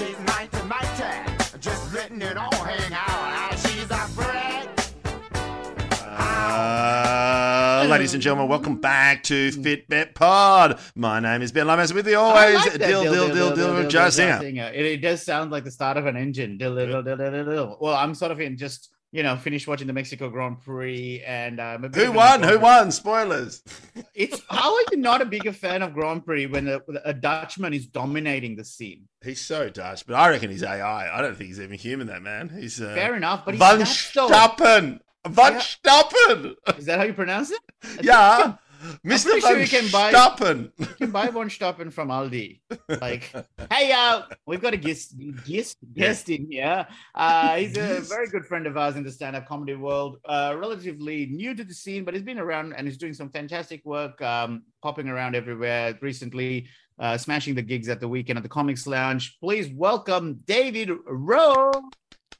She's mighty, mighty. Just letting it all hang out. She's a brick. Uh, ladies and gentlemen, welcome back to Fitbit Pod. My name is Ben Lamas. With you always, like that Dill, Dill, Dill, Dill, dill, Joe Singer. It, it does sound like the start of an engine. Dill, dill, dill, dill, dill, dill. Well, I'm sort of in just you know finished watching the Mexico Grand Prix, and um, Who won? Who won? Spoilers. It's how are you not a bigger fan of Grand Prix when a, a Dutchman is dominating the scene? He's so Dutch, but I reckon he's AI. I don't think he's even human, that man. He's uh, Fair enough, but he's Van Dutch. Stappen. Van Yeah. Stappen. Is that how you pronounce it? Yeah. Mr. pretty Van sure you can buy- Stappen. You can buy one stopping from Aldi. Like, hey, uh, we've got a guest, guest, guest in here. Uh, he's a very good friend of ours in the stand-up comedy world. Uh, relatively new to the scene, but he's been around and he's doing some fantastic work, um, popping around everywhere. Recently, uh, smashing the gigs at the weekend at the Comics Lounge. Please welcome David Rose.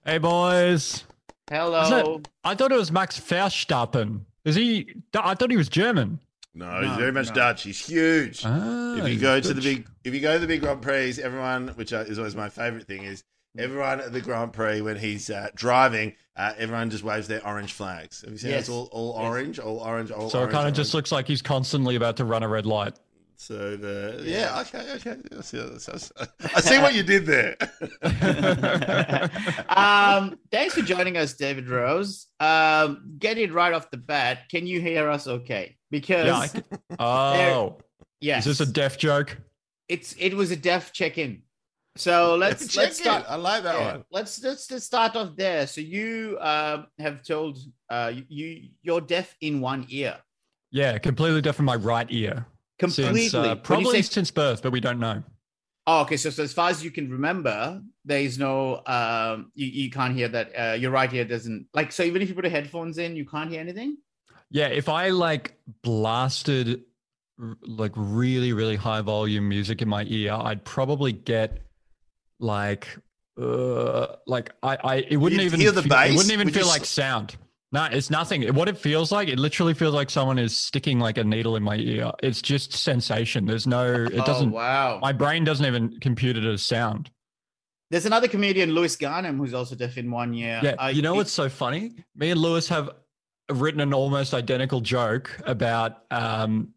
Hey boys. Hello. Isn't I thought it was Max Verstappen. Is he? I thought he was German. No, he's very much no. Dutch. He's huge. Ah, if you he's go to the big, if you go to the big Grand Prix, everyone, which uh, is always my favorite thing, is everyone at the Grand Prix when he's uh, driving, uh, everyone just waves their orange flags. Have you seen? it? Yes. It's all, all Yes. orange, all orange, all. Orange. So it kind of just looks like he's constantly about to run a red light. So the yeah, okay, okay. I see, I see what you did there. um, thanks for joining us, David Rose. Um, get it right off the bat. Can you hear us okay? Because Yeah. I can- oh, yes, is this a deaf joke? it's it was a deaf check-in. So let's Check let's it. start. I like that yeah, one. let's let's just start off there. So you um, have told uh, you you're deaf in one ear, Yeah, completely deaf in my right ear. completely. Since, uh, probably say- since birth, but we don't know. oh, okay. So, so as far as you can remember, there is no um, you you can't hear that. Uh, your right ear doesn't like. So even if you put the headphones in, you can't hear anything. Yeah, if I like blasted like really really high volume music in my ear, I'd probably get like uh like I I it wouldn't You'd even hear the feel, bass? it wouldn't even Would feel s- like sound. No, it's nothing. What it feels like, it literally feels like someone is sticking like a needle in my ear. It's just sensation. There's no it doesn't Oh, wow. my brain doesn't even compute it as sound. There's another comedian, Lewis Garnham, who's also deaf in one year. Yeah, Uh, you know what's so funny? Me and Lewis have written an almost identical joke about um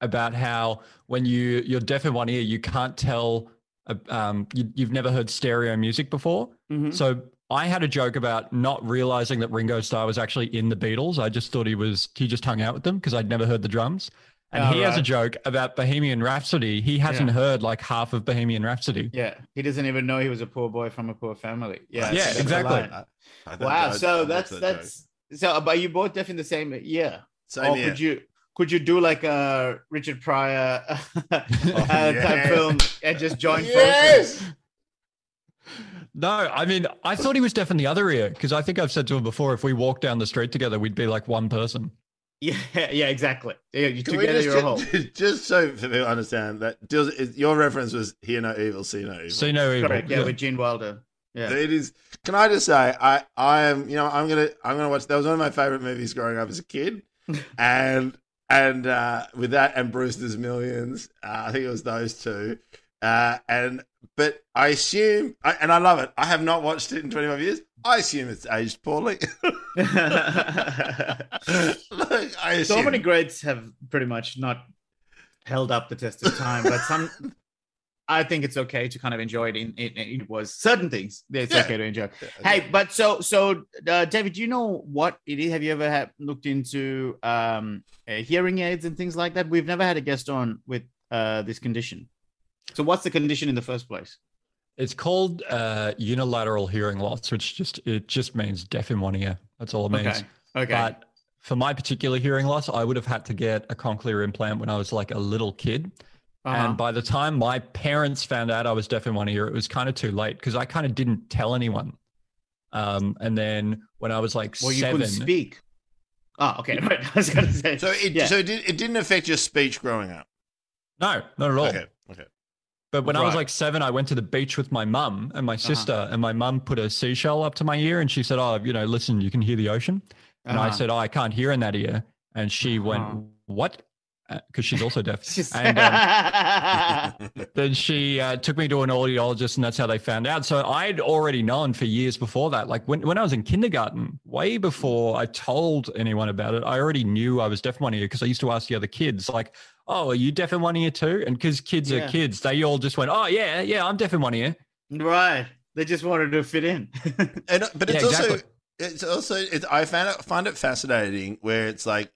about how when you you're deaf in one ear, you can't tell. uh, Um, you, you've never heard stereo music before, Mhm. so I had a joke about not realizing that Ringo Starr was actually in the Beatles. I just thought he was he just hung out with them because I'd never heard the drums. And Oh, he has a joke about Bohemian Rhapsody. He hasn't heard like half of Bohemian Rhapsody. Yeah, he doesn't even know he was a poor boy from a poor family. Yeah, Yeah, exactly. I- I Wow. I- I So love that's that's so. But you both deaf in the same year. joke. or Same could you could you do like a Richard Pryor uh, type yes. film and just join Yes! forces? No, I mean, I thought he was deaf in the other ear because I think I've said to him before if we walked down the street together, we'd be like one person. Yeah, yeah, exactly. Yeah, you Can we together just, you're a whole. just, just so people understand that your reference was hear no evil, see no evil. See no evil. Correct. Yeah, with Gene Wilder. Yeah. It is. Can I just say, I, I am, you know, I'm gonna, I'm gonna watch. That was one of my favorite movies growing up as a kid, and and uh, with that and Brewster's Millions, uh, I think it was those two, uh, and but I assume, I, and I love it. I have not watched it in 25 years. I assume it's aged poorly. Look, I assume. so many greats have pretty much not held up the test of time, but some. I think it's okay to kind of enjoy it. In it, it was certain things. It's Yeah. okay to enjoy. Hey, but so so uh, David, do you know what it is? Have you ever had looked into um, uh, hearing aids and things like that? We've never had a guest on with uh, this condition. So what's the condition in the first place? It's called uh, unilateral hearing loss, which just it just means deaf in one ear. That's all it means. Okay. Okay. But for my particular hearing loss, I would have had to get a cochlear implant when I was like a little kid. Uh-huh. And by the time my parents found out I was deaf in one ear, it was kind of too late because I kind of didn't tell anyone. Um, and then when I was like well, you seven, couldn't speak. Oh, okay. Right. I was gonna say. So it, Yeah. so it, did, it didn't affect your speech growing up. no, not at all. Okay. Okay. But when I was like seven, I went to the beach with my mum and my Uh-huh. sister, and my mum put a seashell up to my ear, and she said, "Oh, you know, listen, you can hear the ocean." And I Uh-huh. said, "Oh, I can't hear in that ear." And she Uh-huh. went, "What?" Because she's also deaf. She's- And, um, then she uh, took me to an audiologist, and that's how they found out. So I'd already known for years before that. Like when, when I was in kindergarten, way before I told anyone about it, I already knew I was deaf in one ear because I used to ask the other kids, like, "Oh, are you deaf in one ear too?" And because kids Yeah. are kids, they all just went, "Oh yeah, yeah, I'm deaf in one ear." right. They just wanted to fit in. And, but Yeah, it's also it's also it's, I found it find it fascinating where it's like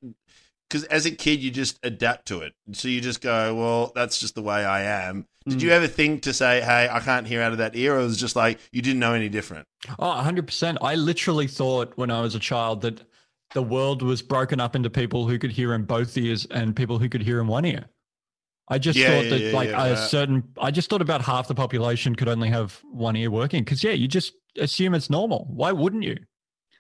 because as a kid you just adapt to it, so you just go, well, that's just the way I am. Did Mm. you ever think to say, hey, I can't hear out of that ear, or was just like you didn't know any different? Oh, 100%. I literally thought when I was a child that the world was broken up into people who could hear in both ears and people who could hear in one ear. I just Yeah, thought yeah, that yeah, like a certain I just thought about half the population could only have one ear working cuz yeah, you just assume it's normal. Why wouldn't you?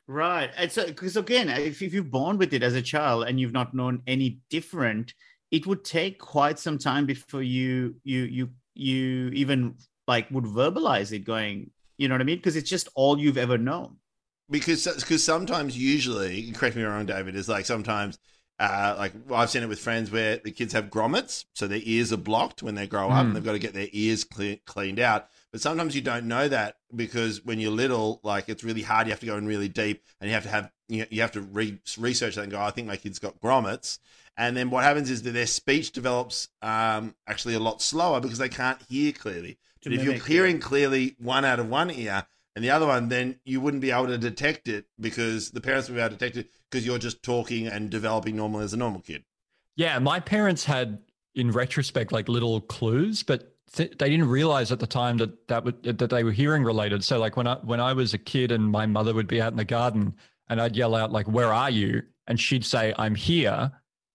Right. And so, because again, if, if you're born with it as a child and you've not known any different, it would take quite some time before you you you you even like would verbalize it going, you know what I mean? Because it's just all you've ever known. because because sometimes usually correct me if I'm wrong david is like sometimes uh like i've seen it with friends where the kids have grommets so their ears are blocked when they grow up Mm. and they've got to get their ears cle- cleaned out but sometimes you don't know that because when you're little like it's really hard you have to go in really deep and you have to have you, you have to re- research that and go i think my kid's got grommets. And then what happens is that their speech develops um, actually a lot slower because they can't hear clearly. But if you're hearing clearly one out of one ear and the other one, then you wouldn't be able to detect it because the parents would be able to detect it because you're just talking and developing normal as a normal kid. Yeah, my parents had in retrospect like little clues, but th- they didn't realize at the time that that would, that they were hearing related. So like when I when I was a kid and my mother would be out in the garden and I'd yell out like where are you? And she'd say I'm here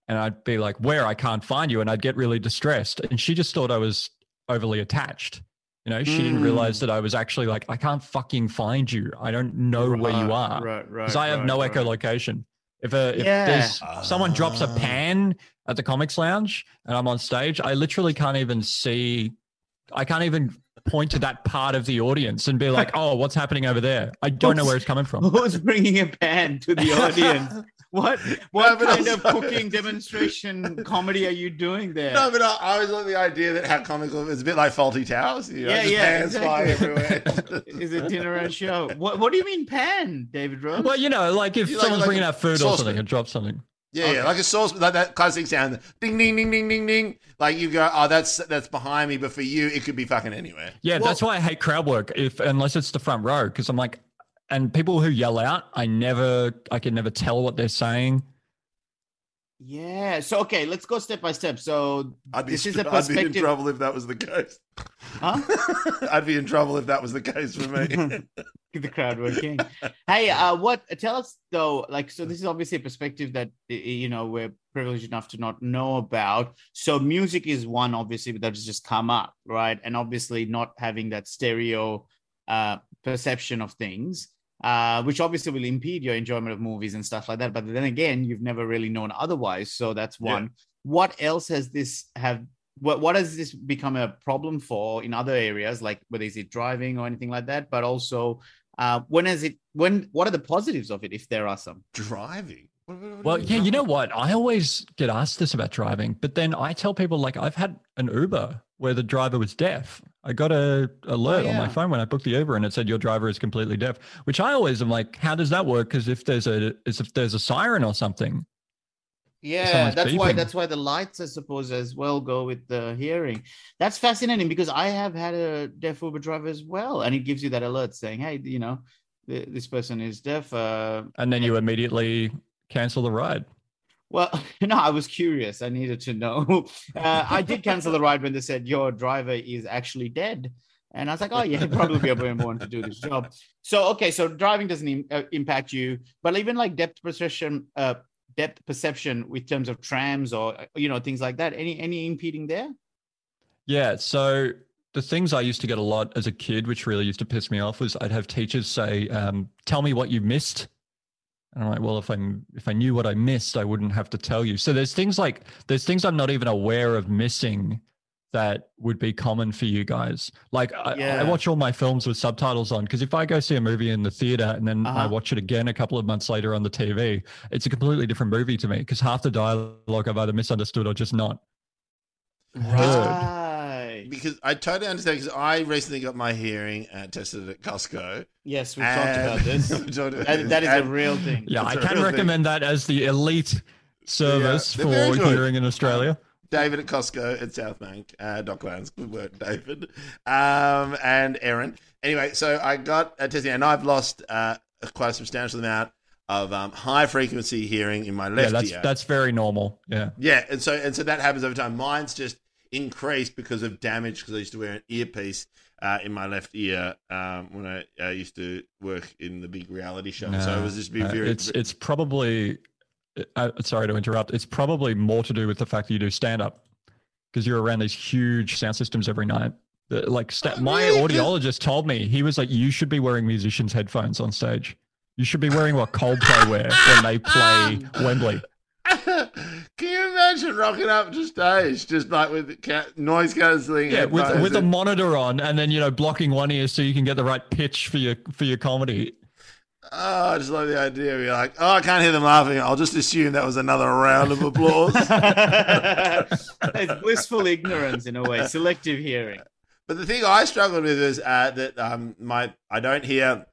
and I'd be like where I can't find you and I'd get really distressed and she just thought I was overly attached. You know, she didn't Mm. realize that I was actually like I can't fucking find you. I don't know where you are Right, right. because I have right, no right. echolocation. If a if Yeah. there's someone drops a Ah. pan at the comics lounge and I'm on stage, I literally can't even see. I can't even point to that part of the audience and be like, "Oh, what's happening over there?" I don't know where it's coming from. Who's bringing a pan to the audience? What what but kind of also- cooking demonstration comedy are you doing there? No, but I, I always love the idea that how comical it's a bit like Fawlty Towers. You know, Yeah, just yeah, pans flying exactly. everywhere. Is it dinner and show? What What do you mean pan, David Rose? Well, you know, like if You someone's like bringing a out food or something and drops something. Yeah, yeah, like a source, like that classic sound, ding, ding, ding, ding, ding, ding. Like you go, oh, that's that's behind me, but for you, it could be fucking anywhere. Yeah, Well- that's why I hate crowd work. If unless it's the front row, because I'm like, and people who yell out, I never, I can never tell what they're saying. Yeah. So okay, let's go step by step. So I'd be, this is a I'd be in perspective. trouble if that was the case. Huh? I'd be in trouble if that was the case for me. the crowd working. hey, uh, what? Tell us though. Like, so this is obviously a perspective that you know we're privileged enough to not know about. So music is one, obviously, that has just come up, right? And obviously, not having that stereo uh, perception of things. Uh, which obviously will impede your enjoyment of movies and stuff like that. But then again, you've never really known otherwise. So that's Yeah. one. What else has this have what what has this become a problem for in other areas like whether is it driving or anything like that but also uh when is it when what are the positives of it if there are some Driving. What- what- what Well, yeah, you know what? I always get asked this about driving, but then I tell people like I've had an Uber where the driver was deaf. I got a alert on my phone when I booked the Uber and it said your driver is completely deaf, which I always am like, how does that work? Because if there's a if there's a siren or something, yeah that's why that's why the lights i suppose as well go with the hearing that's fascinating because i have had a deaf uber driver as well and it gives you that alert saying hey you know th- this person is deaf uh and then you immediately cancel the ride. Well, no, I was curious. I needed to know. Uh, I did cancel the ride when they said your driver is actually dead. And I was like, oh, yeah, probably be able to do this job. So, okay, so driving doesn't im- uh, impact you, but even like depth perception, uh, depth perception with terms of trams or, uh, you know, things like that, any, any impeding there? Yeah. So the things I used to get a lot as a kid, which really used to piss me off, was I'd have teachers say, um, "Tell me what you missed." And I'm like, well, if I'm if I knew what I missed, I wouldn't have to tell you. So there's things like there's things I'm not even aware of missing that would be common for you guys? Like, I, I watch all my films with subtitles on because if I go see a movie in the theater and then I Uh-huh. watch it again a couple of months later on the TV, it's a completely different movie to me because half the dialogue I've either misunderstood or just not heard. Right. Because I totally understand. Because I recently got my hearing uh, tested at Costco. Yes, we talked and- about this. Talked about That, this. that is a real thing. Yeah, I It's a can real thing. recommend that as the elite service they're for hearing in Australia. David at Costco at Southbank, uh, Docklands. Good work, David. Um, and Aaron. Anyway, so I got a testing, and I've lost uh, quite a substantial amount of um, high frequency hearing in my Yeah, left that's ear. that's very normal. Yeah. Yeah, and so and so that happens over time. Mine's just increased because of damage because I used to wear an earpiece uh, in my left ear um, when I uh, used to work in the big reality show. so it was just be uh, very. it's it's probably uh, sorry to interrupt. It's probably more to do with the fact that you do stand up because you're around these huge sound systems every night. Like sta- Oh, my audiologist told me he was like, you should be wearing musicians' headphones on stage. You should be wearing what Coldplay wear when they play Wembley. Can you imagine rocking up to stage just like with ca- noise cancelling? Yeah, with headphones with a monitor on, and then you know blocking one ear so you can get the right pitch for your for your comedy. Oh, I just love the idea. You're like, oh, I can't hear them laughing. I'll just assume that was another round of applause. it's blissful ignorance in a way, selective hearing. But the thing I struggled with is uh, that um, my I don't hear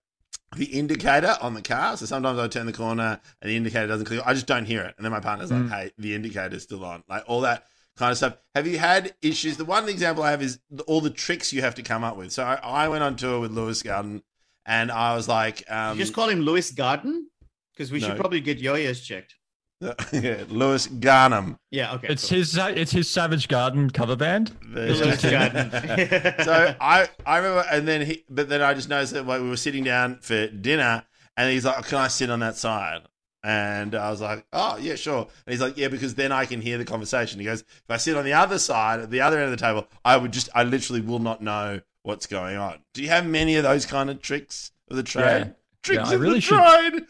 the indicator on the car. So sometimes I turn the corner and the indicator doesn't click. I just don't hear it. And then my partner's Mm. like, "Hey, the indicator's still on." Like all that kind of stuff. Have you had issues? The one example I have is all the tricks you have to come up with. So I, I went on tour with Lewis Garden, and I was like, um, you just call him Lewis Garden? Because we No. should probably get your ears checked. yeah, Lewis Garnham. Yeah, okay. It's cool. his uh, it's his Savage Garden cover band. The version. Garden. so I, I remember, and then he, but then I just noticed that like, we were sitting down for dinner, and he's like, "Can I sit on that side?" And I was like, "Oh yeah, sure." And he's like, "Yeah, because then I can hear the conversation." He goes, "If I sit on the other side, at the other end of the table, I would just, I literally will not know what's going on." Do you have many of those kind of tricks of the trade? Yeah. Tricks Yeah, I really should- trade.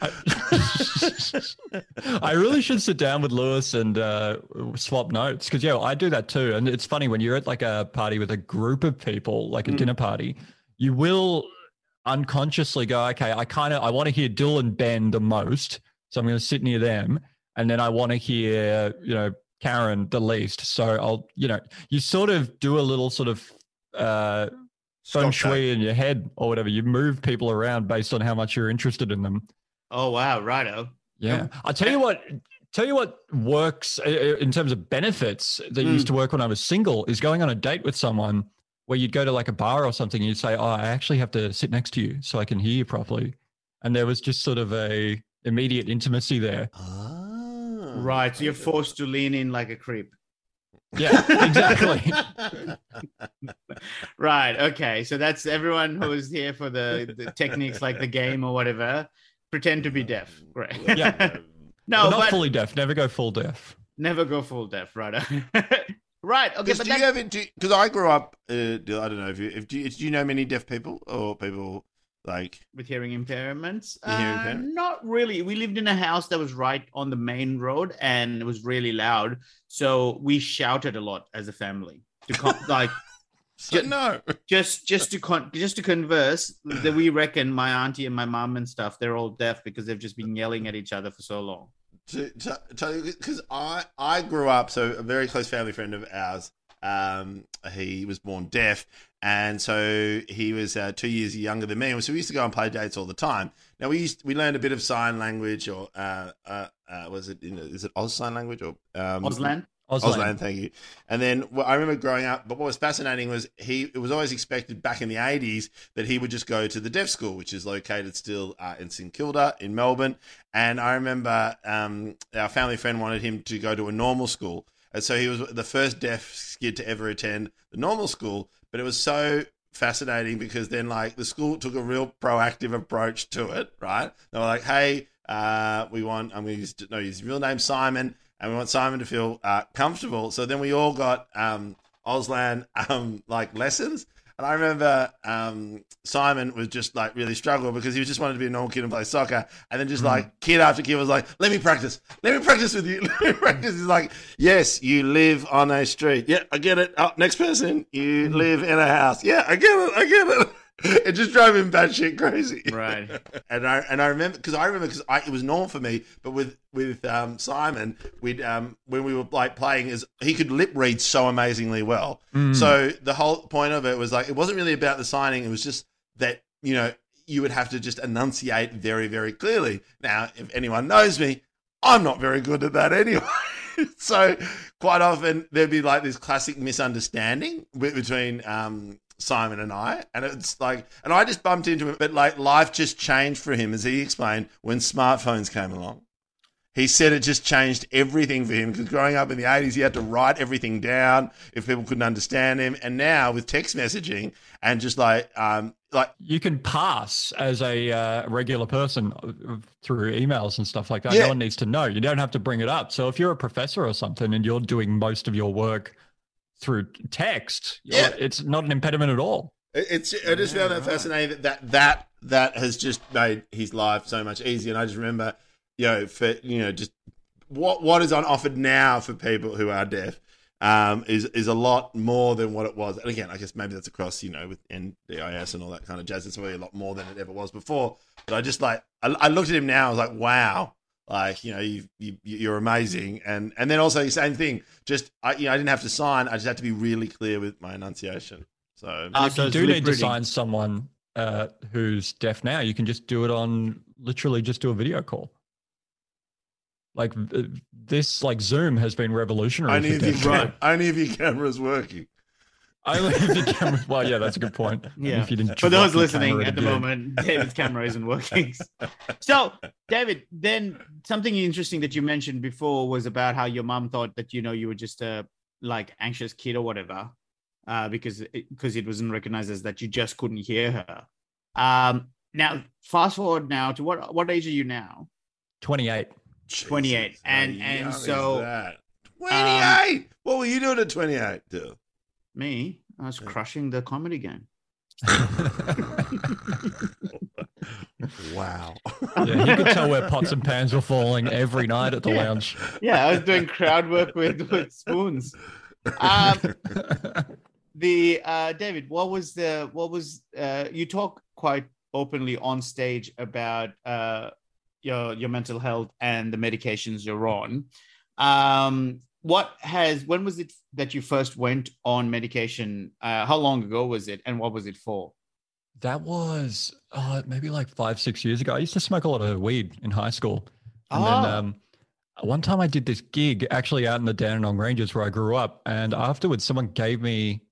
I really should sit down with Lewis and uh, swap notes because yeah, I do that too. And it's funny when you're at like a party with a group of people, like a Mm. dinner party, you will unconsciously go, okay, I kind of I want to hear Dill and Ben the most, so I'm going to sit near them, and then I want to hear you know Karen the least. So I'll you know you sort of do a little sort of. Uh, feng Scotch tape. shui in your head or whatever. You move people around based on how much you're interested in them. oh wow, righto. Yeah. I'll tell you what, tell you what works uh, uh, in terms of benefits that Mm. used to work when I was single is going on a date with someone where you'd go to like a bar or something and you'd say, Oh, I actually have to sit next to you so I can hear you properly. And there was just sort of a immediate intimacy there. Ah, Right. So you're forced to lean in like a creep. Yeah, exactly. Right. Okay. So that's everyone who is here for the, the techniques like the game or whatever. Pretend to be deaf. Great. Yeah. no, But not but fully deaf. Never go full deaf. never go full deaf. Right. right. Okay. But do you have because I grew up. Uh, I don't know if you if do you, do you know many deaf people or people like with hearing impairments, With hearing uh, impairment? not really. We lived in a house that was right on the main road, and it was really loud. So we shouted a lot as a family to con- like so, Ju- no? just just to con- just to converse. That we reckon my auntie and my mom and stuff they're all deaf because they've just been yelling at each other for so long. because I I grew up so a very close family friend of ours. Um, he was born deaf, and so he was uh, two years younger than me. So we used to go on play dates all the time. Now we used we learned a bit of sign language, or uh, uh, uh, was it you know, is it Oz sign language or um, Auslan. Auslan. Auslan, thank you. And then well, I remember growing up, but what was fascinating was he it was always expected back in the 80s that he would just go to the deaf school, which is located still uh, in St Kilda in Melbourne. And I remember um, our family friend wanted him to go to a normal school. And so he was the first deaf kid to ever attend the normal school. But it was so fascinating because then like the school took a real proactive approach to it, right? They were like, hey, uh, we want, I'm going to use, no, his real name, Simon and we want Simon to feel uh, comfortable. So then we all got um, Auslan um, like lessons. And I remember um, Simon was just like really struggled because he just wanted to be a normal kid and play soccer. And then just Mm. like kid after kid was like, let me practice. Let me practice with you. Let me practice. He's like, yes, you live on a street. Yeah, I get it. Oh, next person, you Mm. live in a house. Yeah, I get it. I get it. It just drove him batshit crazy. Right. And I and I remember because I remember because it was normal for me, but with with um, Simon, we'd um, when we were like playing, is he could lip read so amazingly well. Mm. So the whole point of it was like it wasn't really about the signing; it was just that you know you would have to just enunciate very very clearly. Now, if anyone knows me, I'm not very good at that anyway. so quite often there'd be like this classic misunderstanding between um, Simon and I, and it's like, and I just bumped into him, but like life just changed for him, as he explained, when smartphones came along. He said it just changed everything for him because growing up in the 80s, he had to write everything down if people couldn't understand him. And now with text messaging and just like, um, like, you can pass as a uh, regular person uh, through emails and stuff like that. Yeah. No one needs to know. You don't have to bring it up. So if you're a professor or something and you're doing most of your work through text, Yeah. it's not an impediment at all. It's I just found that fascinating that, that that that has just made his life so much easier. And I just remember, you know, for you know, just what what is on offered now for people who are deaf um, is is a lot more than what it was. And again, I guess maybe that's across you know with NDIS and all that kind of jazz. It's really a lot more than it ever was before. But I just like I, I looked at him now. I was like, wow. Like you know, you, you you're amazing, and and then also the same thing. Just I you know I didn't have to sign. I just had to be really clear with my enunciation. So And if you do lip need to sign someone uh, who's deaf now, you can just do it on literally just do a video call. Like uh, this, like Zoom has been revolutionary. Only for if, your deaf cam- people. only if your camera's working. Only if the camera. Well, yeah, that's a good point. Yeah. If you didn't For those listening at the again. moment, David's camera isn't working. So, David, then something interesting that you mentioned before was about how your mom thought that you know you were just a like anxious kid or whatever, uh, because it, because it wasn't recognized as that you just couldn't hear her. Um, now, fast forward now to what what age are you now? 28. 28, Jesus, and- and so, that? 28. what were you doing at 28, Dill? Me, I was crushing the comedy game. Wow. Yeah, he could tell where pots and pans were falling every night at the Yeah. lounge. Yeah, I was doing crowd work with with spoons. Um, the uh david what was the what was uh you talk quite openly on stage about uh your your mental health and the medications you're on um what has when was it that you first went on medication uh how long ago was it and what was it for that was uh, maybe like five, six years ago. I used to smoke a lot of weed in high school. And then Ah. um, one time I did this gig actually out in the Dandenong Ranges where I grew up. And afterwards, someone gave me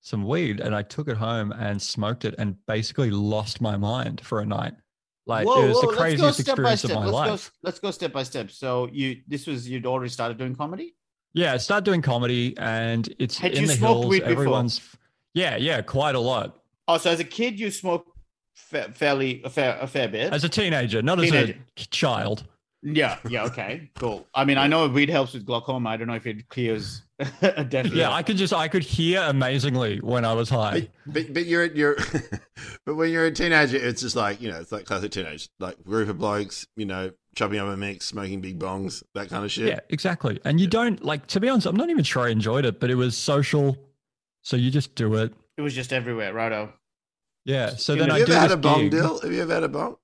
some weed and I took it home and smoked it and basically lost my mind for a night. Like Whoa, it was whoa, the craziest experience of my let's life. go let's go step by step so you this was you'd already started doing comedy Yeah, start doing comedy and it's Had in you the smoked hills. weed before? Everyone's yeah, yeah, quite a lot. oh so as a kid you smoked fa- fairly a fair a fair bit As a teenager, not Teenager. as a child. Yeah, yeah, okay, cool. I mean, I know weed helps with glaucoma. I don't know if it clears a deaf ear. Yeah, I could just I could hear amazingly when I was high. But, but, but you're you're but when you're a teenager, it's just like you know, it's like classic teenage, like group of blokes, you know, chopping up a mix, smoking big bongs, that kind of shit. Yeah, exactly. And you don't like to be honest, I'm not even sure I enjoyed it, but it was social. So you just do it. it was just everywhere, righto. Yeah. So You then know- I Have you ever had a bong, gig. Dill? Have you ever had a bong?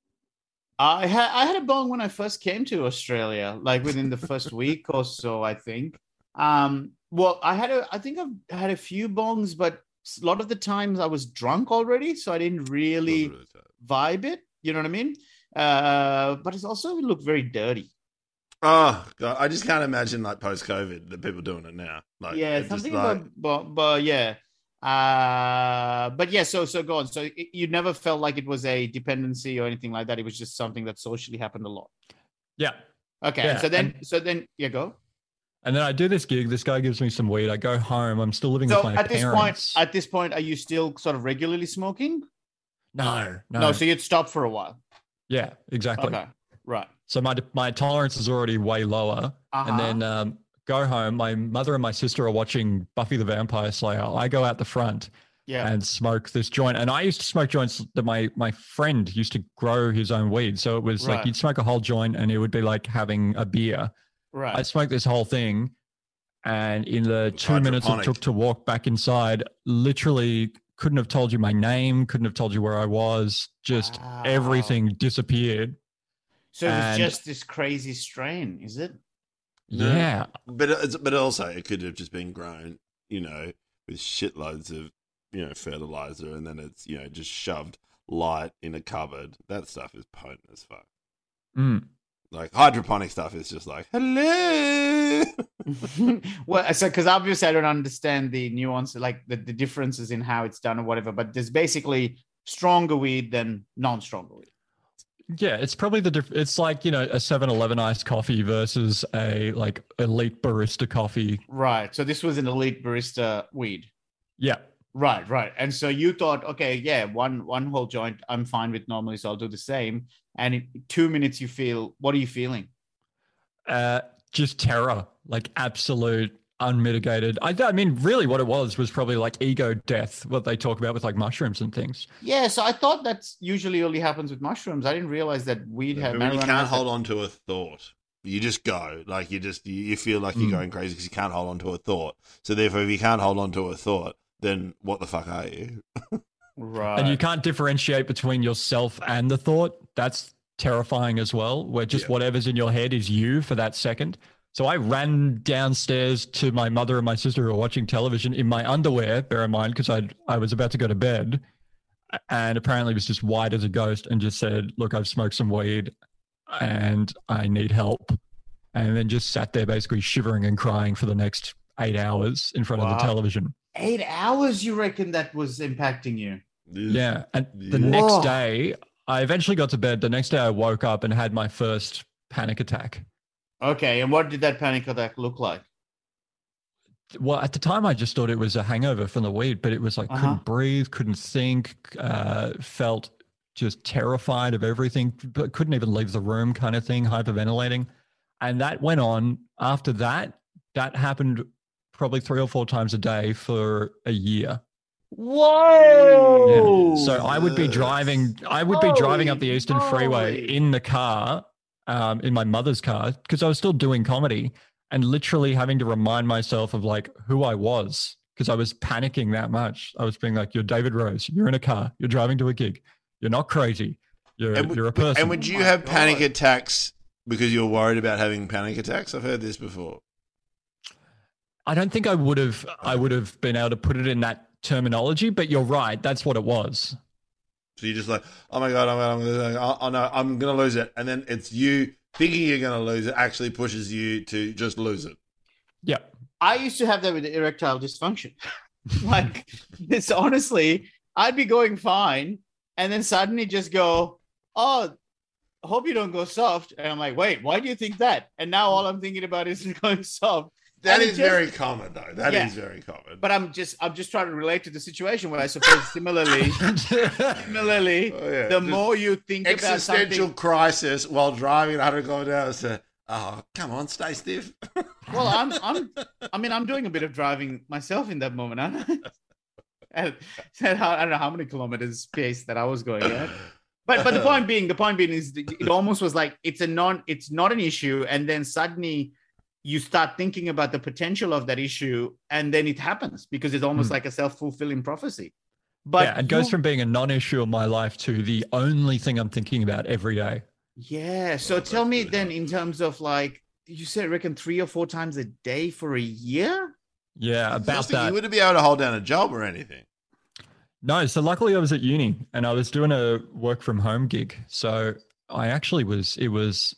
I had I had a bong when I first came to Australia, like within the first week or so, I think. Um, well, I had a I think I've had a few bongs, but a lot of the times I was drunk already, so I didn't really vibe it. You know what I mean? Uh, but it's also looked very dirty. Oh god, I just can't imagine like post COVID the people doing it now. Like, yeah, something like- about, but, but yeah. Uh, but yeah, so so go on. So it, you never felt like it was a dependency or anything like that. It was just something that socially happened a lot. Yeah. Okay, Yeah, so then and- so then yeah, go. And then I do this gig. This guy gives me some weed. I go home. I'm still living So with my at this parents. point, at this point, are you still sort of regularly smoking? no, no. No, so you'd stop for a while. Yeah, exactly. Okay, right. So my my tolerance is already way lower. Uh-huh. And then um, go home. My mother and my sister are watching Buffy the Vampire Slayer. I go out the front Yeah. and smoke this joint. And I used to smoke joints that my my friend used to grow his own weed. So it was Right. like you'd smoke a whole joint and it would be like having a beer. Right i right. smoked this whole thing, and in the two minutes it took to walk back inside, literally couldn't have told you my name, couldn't have told you where I was. Just Wow. everything disappeared. So it was and- just this crazy strain, is it? No. Yeah. But it's, but also it could have just been grown, you know, with shitloads of you know fertilizer, and then it's you know just shoved light in a cupboard. That stuff is potent as fuck. Mm. Like hydroponic stuff is just like hello. well, so because obviously I don't understand the nuance, like the, the differences in how it's done or whatever, but there's basically stronger weed than non-stronger weed. Yeah, it's probably the diff- it's like, you know, a 7-Eleven iced coffee versus a like elite barista coffee. Right. So this was an elite barista weed. Yeah. Right, right. And so you thought, okay, yeah, one one whole joint I'm fine with normally, so I'll do the same. And in two minutes you feel what are you feeling? Uh just terror, like absolute unmitigated. I, I mean, really what it was was probably like ego death, what they talk about with like mushrooms and things. Yeah, so I thought that's usually only happens with mushrooms. I didn't realize that weed had when you can't hold that- on to a thought. You just go like you just you, you feel like you're Mm. going crazy because you can't hold on to a thought. So therefore, if you can't hold on to a thought, then what the fuck are you? Right. And you can't differentiate between yourself and the thought. That's terrifying as well, where just Yeah. whatever's in your head is you for that second. So I ran downstairs to my mother and my sister who were watching television in my underwear, bear in mind, because I I was about to go to bed. And apparently was just white as a ghost and just said, Look, I've smoked some weed and I need help. And then just sat there basically shivering and crying for the next eight hours in front of the television. Eight hours you reckon that was impacting you? Yeah. And the Yeah. next day, I eventually got to bed. The next day, I woke up and had my first panic attack. Okay, and what did that panic attack look like? Well, at the time, I just thought it was a hangover from the weed, but it was like Uh-huh. couldn't breathe, couldn't think, uh, felt just terrified of everything, but couldn't even leave the room kind of thing, hyperventilating. And that went on after that. That happened probably three or four times a day for a year. Whoa! Yeah. So I would be driving. I would be driving up the Holy Eastern Freeway in the car, um, in my mother's car, because I was still doing comedy, and literally having to remind myself of like who I was, because I was panicking that much. I was being like, "You're David Rose. You're in a car. You're driving to a gig. You're not crazy. You're And, you're a w- person." and would you my have panic attacks because you're worried about having panic attacks? I've heard this before. I don't think I would have. I would have been able to put it in that terminology, but you're right. That's what it was. So you're just like, oh my god, oh I'm gonna, I'm gonna, oh no, I'm gonna lose it, and then it's you thinking you're gonna lose it actually pushes you to just lose it. Yeah. I used to have that with erectile dysfunction. like this, honestly, I'd be going fine, and then suddenly just go, "Oh, hope you don't go soft." And I'm like, "Wait, why do you think that?" And now all I'm thinking about is going soft. That And it is just- very common, though. That is Yeah. very common. But I'm just, I'm just trying to relate to the situation where I suppose similarly, similarly, Oh, yeah. the Just more you think about existential something, crisis while driving at 100 kilometers an hour. So, oh, come on, stay stiff. well, I'm, I'm, I mean, I'm doing a bit of driving myself in that moment. aren't I? And said how I don't know how many kilometers pace that I was going at. But but the point being, the point being is it almost was like it's a non, it's not an issue, and then suddenly you start thinking about the potential of that issue, and then it happens because it's almost Hmm. like a self fulfilling prophecy. But yeah, it goes from being a non-issue in my life to the only thing I'm thinking about every day. yeah. So Oh, tell me really then, hard. in terms of like you said, reckon three or four times a day for a year. Yeah, about think that. You wouldn't be able to hold down a job or anything. No, so luckily I was at uni and I was doing a work from home gig. So I actually was, it was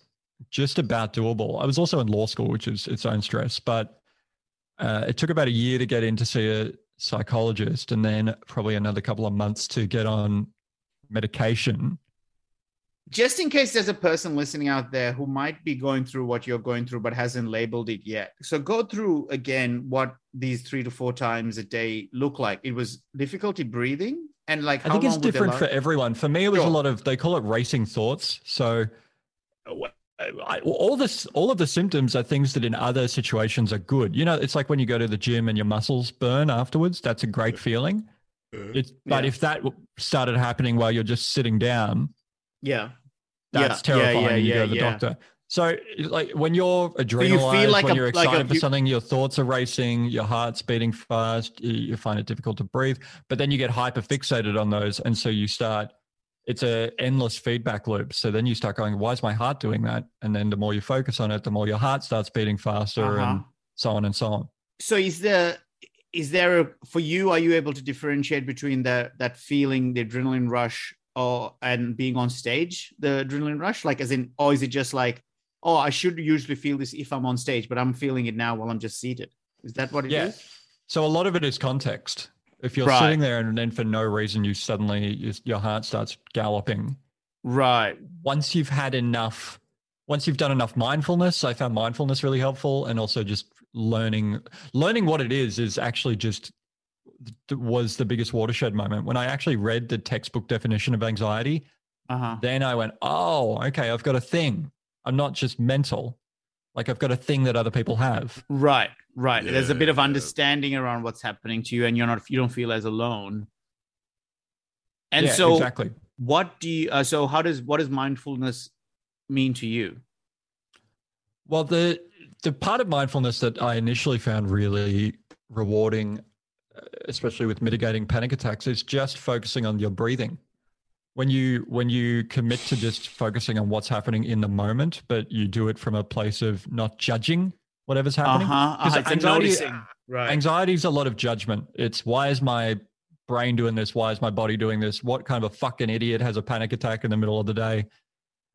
just about doable. I was also in law school, which is its own stress, but uh, it took about a year to get in to see a psychologist and then probably another couple of months to get on medication. just in case there's a person listening out there who might be going through what you're going through but hasn't labeled it yet so go through again what these three to four times a day look like it was difficulty breathing and like I think it's different for everyone. For me, it was Sure. a lot of, they call it racing thoughts. So I, all this, all of the symptoms are things that in other situations are good. You know, it's like when you go to the gym and your muscles burn afterwards. That's a great feeling. It's, but Yeah. if that started happening while you're just sitting down, Yeah. that's Yeah, yeah, terrifying. yeah, and you yeah, go to the yeah. doctor. So, like when you're adrenalized, feel like when a- you're like a- excited for something, your thoughts are racing, your heart's beating fast, you, you find it difficult to breathe. But then you get hyper fixated on those, and so you start. It's a endless feedback loop. So then you start going, "Why is my heart doing that?" And then the more you focus on it, the more your heart starts beating faster, Uh-huh. and so on and so on. So is there is there a, for you? Are you able to differentiate between the that feeling, the adrenaline rush, or and being on stage, the adrenaline rush? Like, as in, or is it just like, oh, I should usually feel this if I'm on stage, but I'm feeling it now while I'm just seated. Is that what it is? Yeah. So a lot of it is context. If you're Right. sitting there and then for no reason you suddenly you, your heart starts galloping, Right. once you've had enough, once you've done enough mindfulness, I found mindfulness really helpful, and also just learning learning what it is is actually just was the biggest watershed moment when I actually read the textbook definition of anxiety. Uh huh. Then I went, oh, okay, I've got a thing. I'm not just mental. Like I've got a thing that other people have. Right. Right. There's a bit of Yeah. understanding around what's happening to you, and you're not you don't feel as alone. And Yeah, so, exactly. what do you? Uh, so, how does what does mindfulness mean to you? Well, the the part of mindfulness that I initially found really rewarding, uh, especially with mitigating panic attacks, is just focusing on your breathing. When you when you commit to just focusing on what's happening in the moment, but you do it from a place of not judging whatever's Uh happening. huh. 'Cause It's anxiety- noticing. Right. Anxiety is a lot of judgment. It's why is my brain doing this? Why is my body doing this? What kind of a fucking idiot has a panic attack in the middle of the day?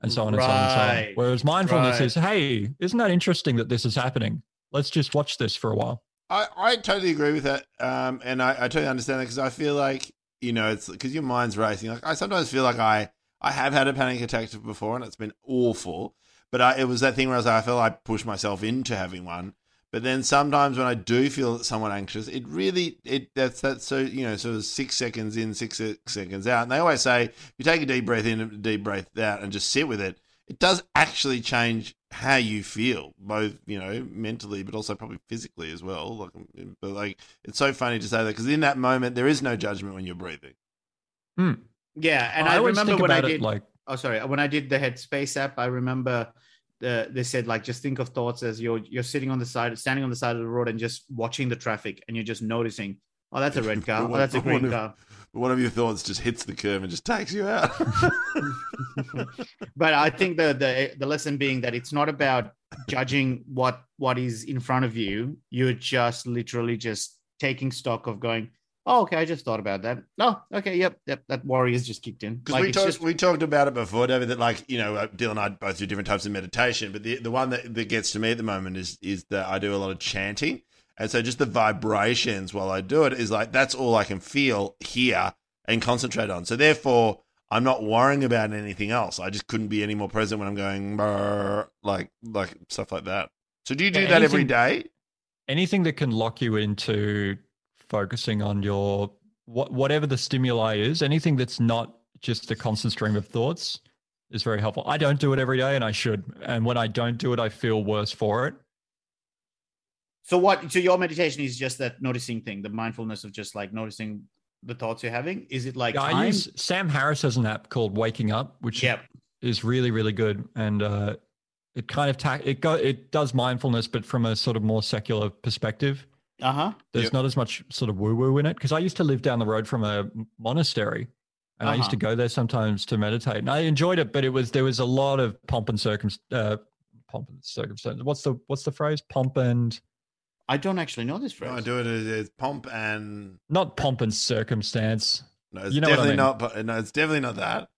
And so on and so on and so on. Whereas mindfulness Right. is, hey, isn't that interesting that this is happening? Let's just watch this for a while. I, I totally agree with that. Um, and I, I totally understand that because I feel like, you know, it's because your mind's racing. Like I sometimes feel like I, I have had a panic attack before and it's been awful. But I, it was that thing where I was like, I feel like I pushed myself into having one. But then sometimes when I do feel somewhat anxious, it really it that's that's so you know sort of six seconds in, six se- seconds out. And they always say if you take a deep breath in, a deep breath out, and just sit with it, it does actually change how you feel, both you know mentally, but also probably physically as well. Like, um, um, but like it's so funny to say that because in that moment there is no judgment when you're breathing. Hmm. yeah, and I, always remember when I did. like, oh, sorry. When I did the Headspace app, I remember the, they said like just think of thoughts as you're you're sitting on the side, standing on the side of the road, and just watching the traffic, and you're just noticing. Oh, that's a red car. Oh, that's a green if- car. But one of your thoughts just hits the curve and just takes you out. but I think the the the lesson being that it's not about judging what what is in front of you. You're just literally just taking stock of going. Oh, okay. I just thought about that. Oh, okay. Yep. Yep. That warrior's just kicked in. Because Like, we talked just- we talked about it before, David. That like you know, uh, Dylan and I both do different types of meditation, but the the one that, that gets to me at the moment is is that I do a lot of chanting, and so just the vibrations while I do it is like that's all I can feel, here and concentrate on. So therefore, I'm not worrying about anything else. I just couldn't be any more present when I'm going like like stuff like that. So do you do Yeah, that every anything- day? anything that can lock you into focusing on your what, whatever the stimuli is, anything that's not just a constant stream of thoughts is very helpful. I don't do it every day and I should. And when I don't do it, I feel worse for it. So what? So your meditation is just that noticing thing, the mindfulness of just like noticing the thoughts you're having. Is it like Yeah, I use Sam Harris has an app called Waking Up, which Yep. is really, really good. And uh, it kind of ta- it go it does mindfulness, but from a sort of more secular perspective. Uh huh. There's Yep. not as much sort of woo woo in it because I used to live down the road from a monastery, and I used Uh-huh. to go there sometimes to meditate, and I enjoyed it. But it was there was a lot of pomp and circum uh, pomp and circumstance. What's the what's the phrase? Pomp and I don't actually know this phrase. No, I do it as, as pomp and not pomp and circumstance. no, it's You know what I definitely mean. not. po- No, it's definitely not that.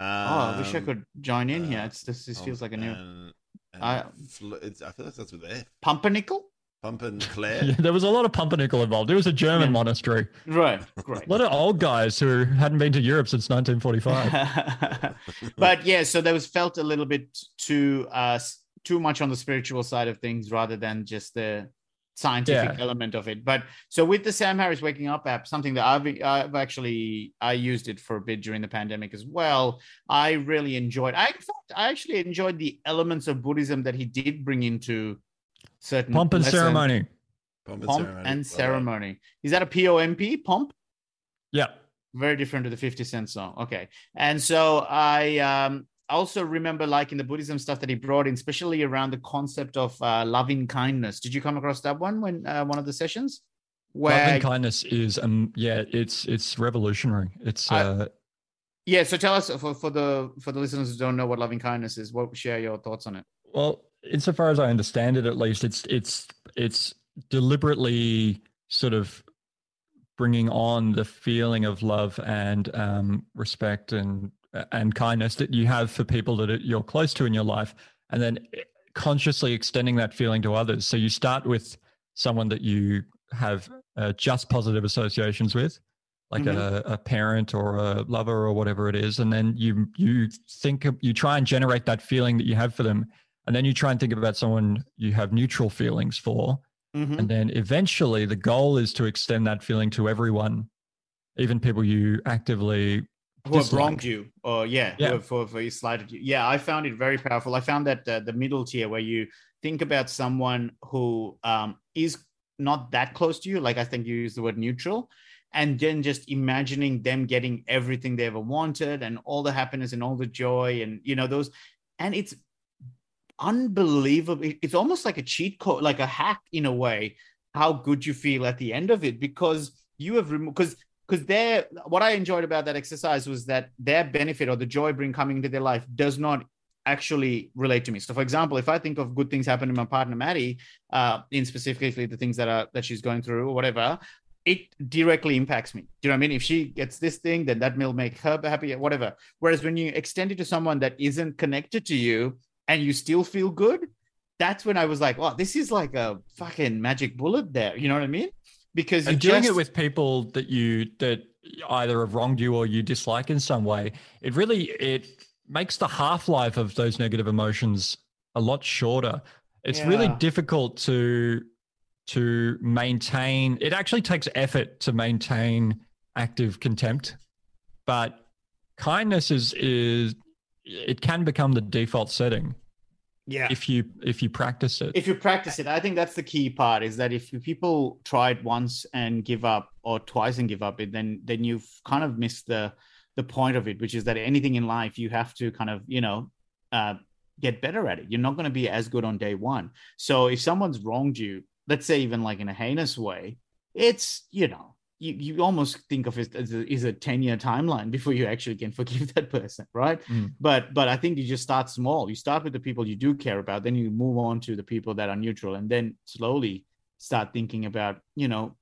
oh, I wish I Um, could join in here. uh, It's this. This feels like a new and- and I- fl- it's, I feel like that's with F. pumpernickel. Pump and Claire. Yeah, there was a lot of pumpernickel involved. It was a German Yeah. monastery. Right. Great. A lot of old guys who hadn't been to Europe since 1945. but yeah, so there was felt a little bit too uh too much on the spiritual side of things rather than just the scientific Yeah. element of it. But so with the Sam Harris Waking Up app, something that I've I've actually I used it for a bit during the pandemic as well. I really enjoyed. I in fact I actually enjoyed the elements of Buddhism that he did bring into certain Pomp and lessons. ceremony. Pomp and Pomp ceremony. and Well done. ceremony. Is that a P O M P? Pomp. Yeah. Very different to the 50 Cent song. Okay. And so I um, also remember like in the Buddhism stuff that he brought in, especially around the concept of uh, loving kindness. Did you come across that one when uh, one of the sessions? Love and kindness is um yeah, it's it's revolutionary. It's I- uh yeah. So tell us for, for the for the listeners who don't know what loving kindness is. What share your thoughts on it? Well, insofar as I understand it, at least it's it's it's deliberately sort of bringing on the feeling of love and um, respect and and kindness that you have for people that you're close to in your life, and then consciously extending that feeling to others. So you start with someone that you have uh, just positive associations with, like a, a parent or a lover or whatever it is, and then you you think you try and generate that feeling that you have for them, and then you try and think about someone you have neutral feelings for, Mhm. and then eventually the goal is to extend that feeling to everyone, even people you actively who have wronged you or yeah, Yeah. who have, who have who slighted you. Yeah i found it very powerful. I found that uh, the middle tier where you think about someone who um, is not that close to you like i think you use the word neutral and then just imagining them getting everything they ever wanted and all the happiness and all the joy and you know those and it's unbelievable it's almost like a cheat code like a hack in a way how good you feel at the end of it because you have removed because because their what I enjoyed about that exercise was that their benefit or the joy bring coming into their life does not actually relate to me. So, for example, if I think of good things happening to my partner Maddie, uh, in specifically the things that are that she's going through or whatever, it directly impacts me. Do you know what I mean? If she gets this thing, then that will make her happy, whatever. Whereas when you extend it to someone that isn't connected to you and you still feel good, that's when I was like, "Oh, this is like a fucking magic bullet." There, you know what I mean? Because and doing just- it with people that you that either have wronged you or you dislike in some way it really it makes the half-life of those negative emotions a lot shorter. It's really difficult to to maintain it actually takes effort to maintain active contempt but kindness is is it can become the default setting yeah. if you if you practice it. If you practice it i think that's the key part is that if people try it once and give up or twice and give up it then then you've kind of missed the the point of it which is that anything in life you have to kind of you know uh, get better at it. You're not going to be as good on day one. So if someone's wronged you let's say even like in a heinous way it's you know you, you almost think of it as a, is a 10 year timeline before you actually can forgive that person right? Mm. but but i think you just start small. You start with the people you do care about then you move on to the people that are neutral and then slowly start thinking about you know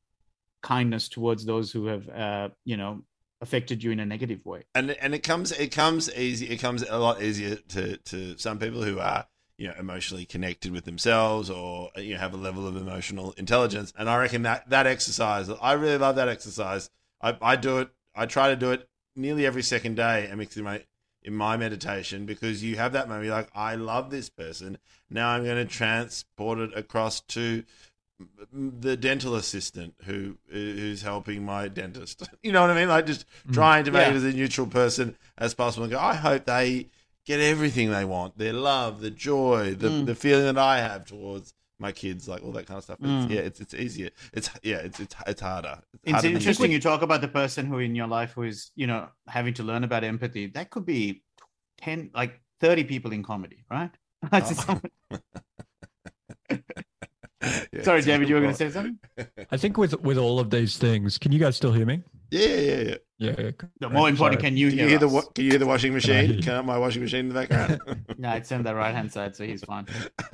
kindness towards those who have uh you know affected you in a negative way. And and it comes it comes easy it comes a lot easier to to some people who are you know emotionally connected with themselves or you know have a level of emotional intelligence and i reckon that that exercise i really love that exercise i, I do it i try to do it nearly every second day and mix in my in my meditation because you have that moment you're like i love this person now i'm going to transport it across to the dental assistant who who's helping my dentist. You know what I mean? Like just Mm. trying to make Yeah. it as a neutral person as possible. And go, I hope they get everything they want, their love, the joy, the Mm. the feeling that I have towards my kids, like all that kind of stuff. It's, Mm. yeah, it's it's easier. It's yeah, it's it's it's harder. it's harder than interesting you talk about the person who in your life who is you know having to learn about empathy that could be 10 like 30 people in comedy right Oh. Yeah, sorry david you were going to say something i think with with all of these things can you guys still hear me Yeah, yeah, yeah. yeah, yeah. the more important can you Can hear, you hear the can you hear the washing machine? Can I have my washing machine in the background? no it's on the right hand side so he's fine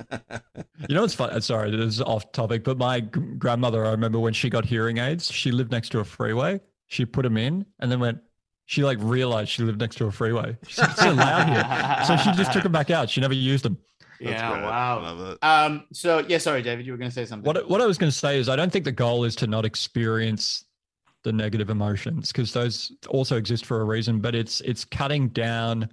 You know what's fun? Sorry, this is off topic, but my g- grandmother, I remember when she got hearing aids, she lived next to a freeway. She put them in and then went, she like realized she lived next to a freeway. She said, it's so loud here. So she just took them back out. She never used them. That's yeah great. wow um so yeah sorry david you were going to say something What, what I was going to say is, I don't think the goal is to not experience the negative emotions because those also exist for a reason, but it's it's cutting down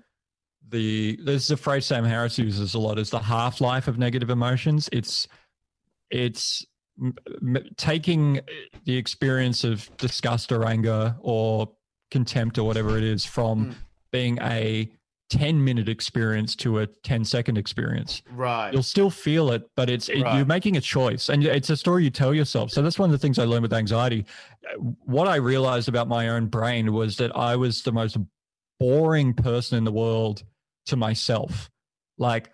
the there's a phrase Sam Harris uses a lot is the half life of negative emotions. It's it's m- m- taking the experience of disgust or anger or contempt or whatever it is from Mm. being a 10 minute experience to a 10 second experience. Right. You'll still feel it, but it's it, Right. you're making a choice, and it's a story you tell yourself. So that's one of the things I learned with anxiety. What I realized about my own brain was that I was the most boring person in the world to myself. Like,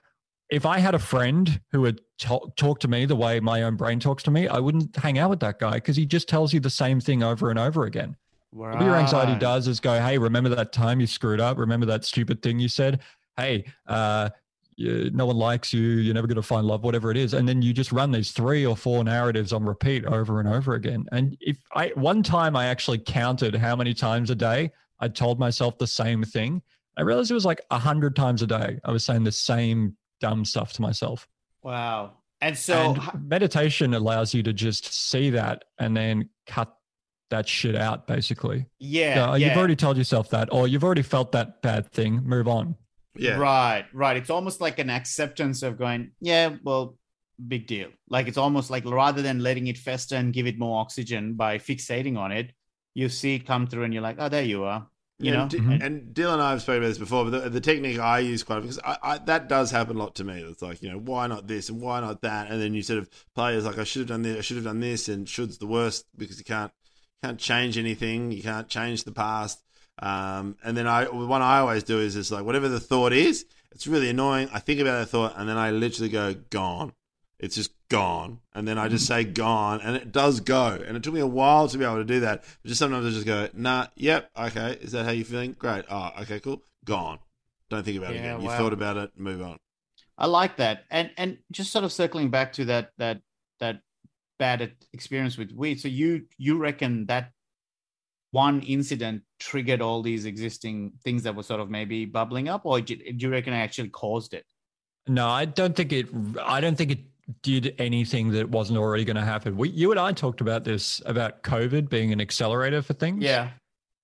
if I had a friend who would talk, talk to me the way my own brain talks to me, I wouldn't hang out with that guy because he just tells you the same thing over and over again. What your anxiety does is go, hey, remember that time you screwed up? Remember that stupid thing you said? Hey, uh, you, no one likes you. You're never going to find love, whatever it is. And then you just run these three or four narratives on repeat over and over again. And if I, one time I actually counted how many times a day I told myself the same thing, I realized it was like a hundred times a day. I was saying the same dumb stuff to myself. Wow. And so and meditation allows you to just see that and then cut that shit out, basically. yeah, Yeah, yeah. you've already told yourself that, or you've already felt that bad thing. Move on. Yeah. Right, right. It's almost like an acceptance of going, yeah, well, big deal. Like it's almost like rather than letting it fester and give it more oxygen by fixating on it, you see it come through and you're like, oh, there you are. You Yeah, know? and, D- Mhm. and Dylan and I have spoken about this before, but the, the technique I use quite because I, I, that does happen a lot to me. It's like you know why not this and why not that, and then you sort of play as like I should have done this, I should have done this, and should's the worst because you can't can't change anything, you can't change the past. Um, and then I one I always do is just like whatever the thought is, it's really annoying. I think about that thought, and then I literally go gone. It's just gone, and then I just say gone, and it does go. And it took me a while to be able to do that. But just sometimes I just go, nah, yep, okay. Is that how you're feeling? Great. Oh, okay, cool. Gone. Don't think about it Yeah, again. You wow. thought about it. Move on. I like that. And and just sort of circling back to that that bad experience with weed. So you you reckon that one incident triggered all these existing things that were sort of maybe bubbling up, or do do you reckon it actually caused it? No, I don't think it. I don't think it did anything that wasn't already going to happen. We, you and I talked about this about COVID being an accelerator for things. Yeah.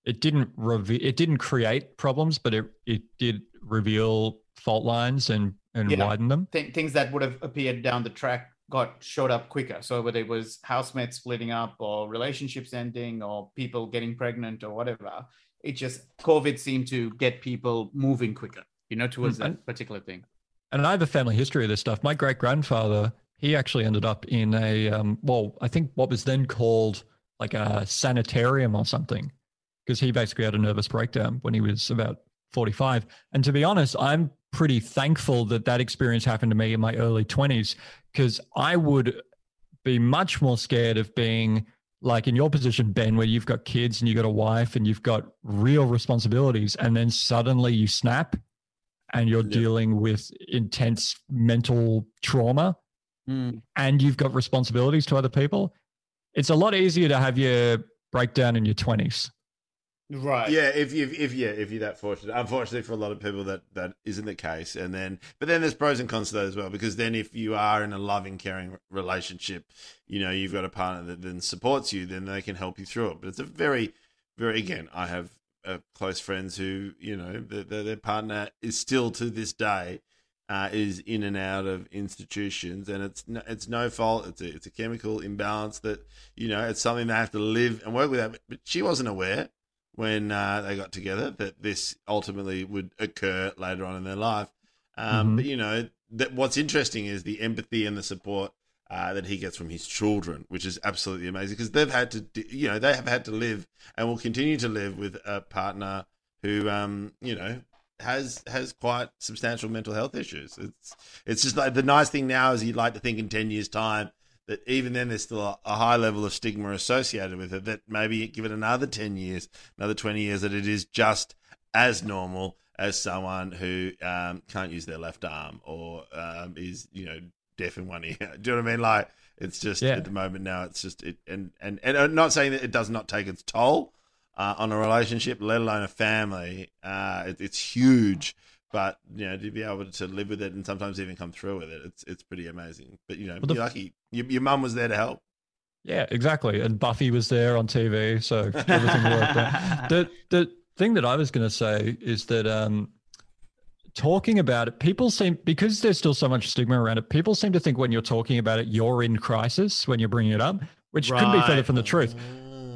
it didn't reveal. It didn't create problems, but it it did reveal fault lines and and Yeah. widen them. Th- things that would have appeared down the track got showed up quicker. So whether it was housemates splitting up or relationships ending or people getting pregnant or whatever, it just COVID seemed to get people moving quicker, you know, towards Mm, that particular thing. And I have a family history of this stuff. My great grandfather, he actually ended up in a, um, well, I think what was then called like a sanitarium or something, because he basically had a nervous breakdown when he was about 45. And to be honest, I'm pretty thankful that that experience happened to me in my early 20s, because I would be much more scared of being like in your position, Ben, where you've got kids and you've got a wife and you've got real responsibilities, and then suddenly you snap and you're Yeah. dealing with intense mental trauma mm. and you've got responsibilities to other people. It's a lot easier to have your breakdown in your 20s. Right. Yeah, if you if yeah, if you're that fortunate. Unfortunately for a lot of people that that isn't the case. And then but then there's pros and cons to that as well, because then if you are in a loving, caring relationship, you know, you've got a partner that then supports you, then they can help you through it. But it's a very, very again, I have uh, close friends who, you know, their, their, their partner is still to this day uh, is in and out of institutions, and it's no, it's no fault. It's a it's a chemical imbalance that you know it's something they have to live and work with. But she wasn't aware when uh, they got together that this ultimately would occur later on in their life. Um, Mhm. But you know that what's interesting is the empathy and the support uh, that he gets from his children, which is absolutely amazing because they've had to, you know, they have had to live and will continue to live with a partner who, um, you know, has has quite substantial mental health issues. It's it's just like the nice thing now is you'd like to think in ten years' time that even then there's still a, high level of stigma associated with it. That maybe give it another ten years, another twenty years, that it is just as normal as someone who um, can't use their left arm or um, is you know deaf in one ear. Do you know what I mean? Like it's just Yeah. at the moment now it's just it and and and I'm not saying that it does not take its toll uh, on a relationship, let alone a family. Uh, it, it's huge, but you know to be able to live with it and sometimes even come through with it, it's it's pretty amazing. But you know, Well, the- you're lucky. Your, your mum was there to help. Yeah, exactly. And Buffy was there on TV, so everything worked out. The the thing that I was going to say is that um, talking about it, people seem because there's still so much stigma around it. People seem to think when you're talking about it, you're in crisis when you're bringing it up, which couldn't be further from the truth.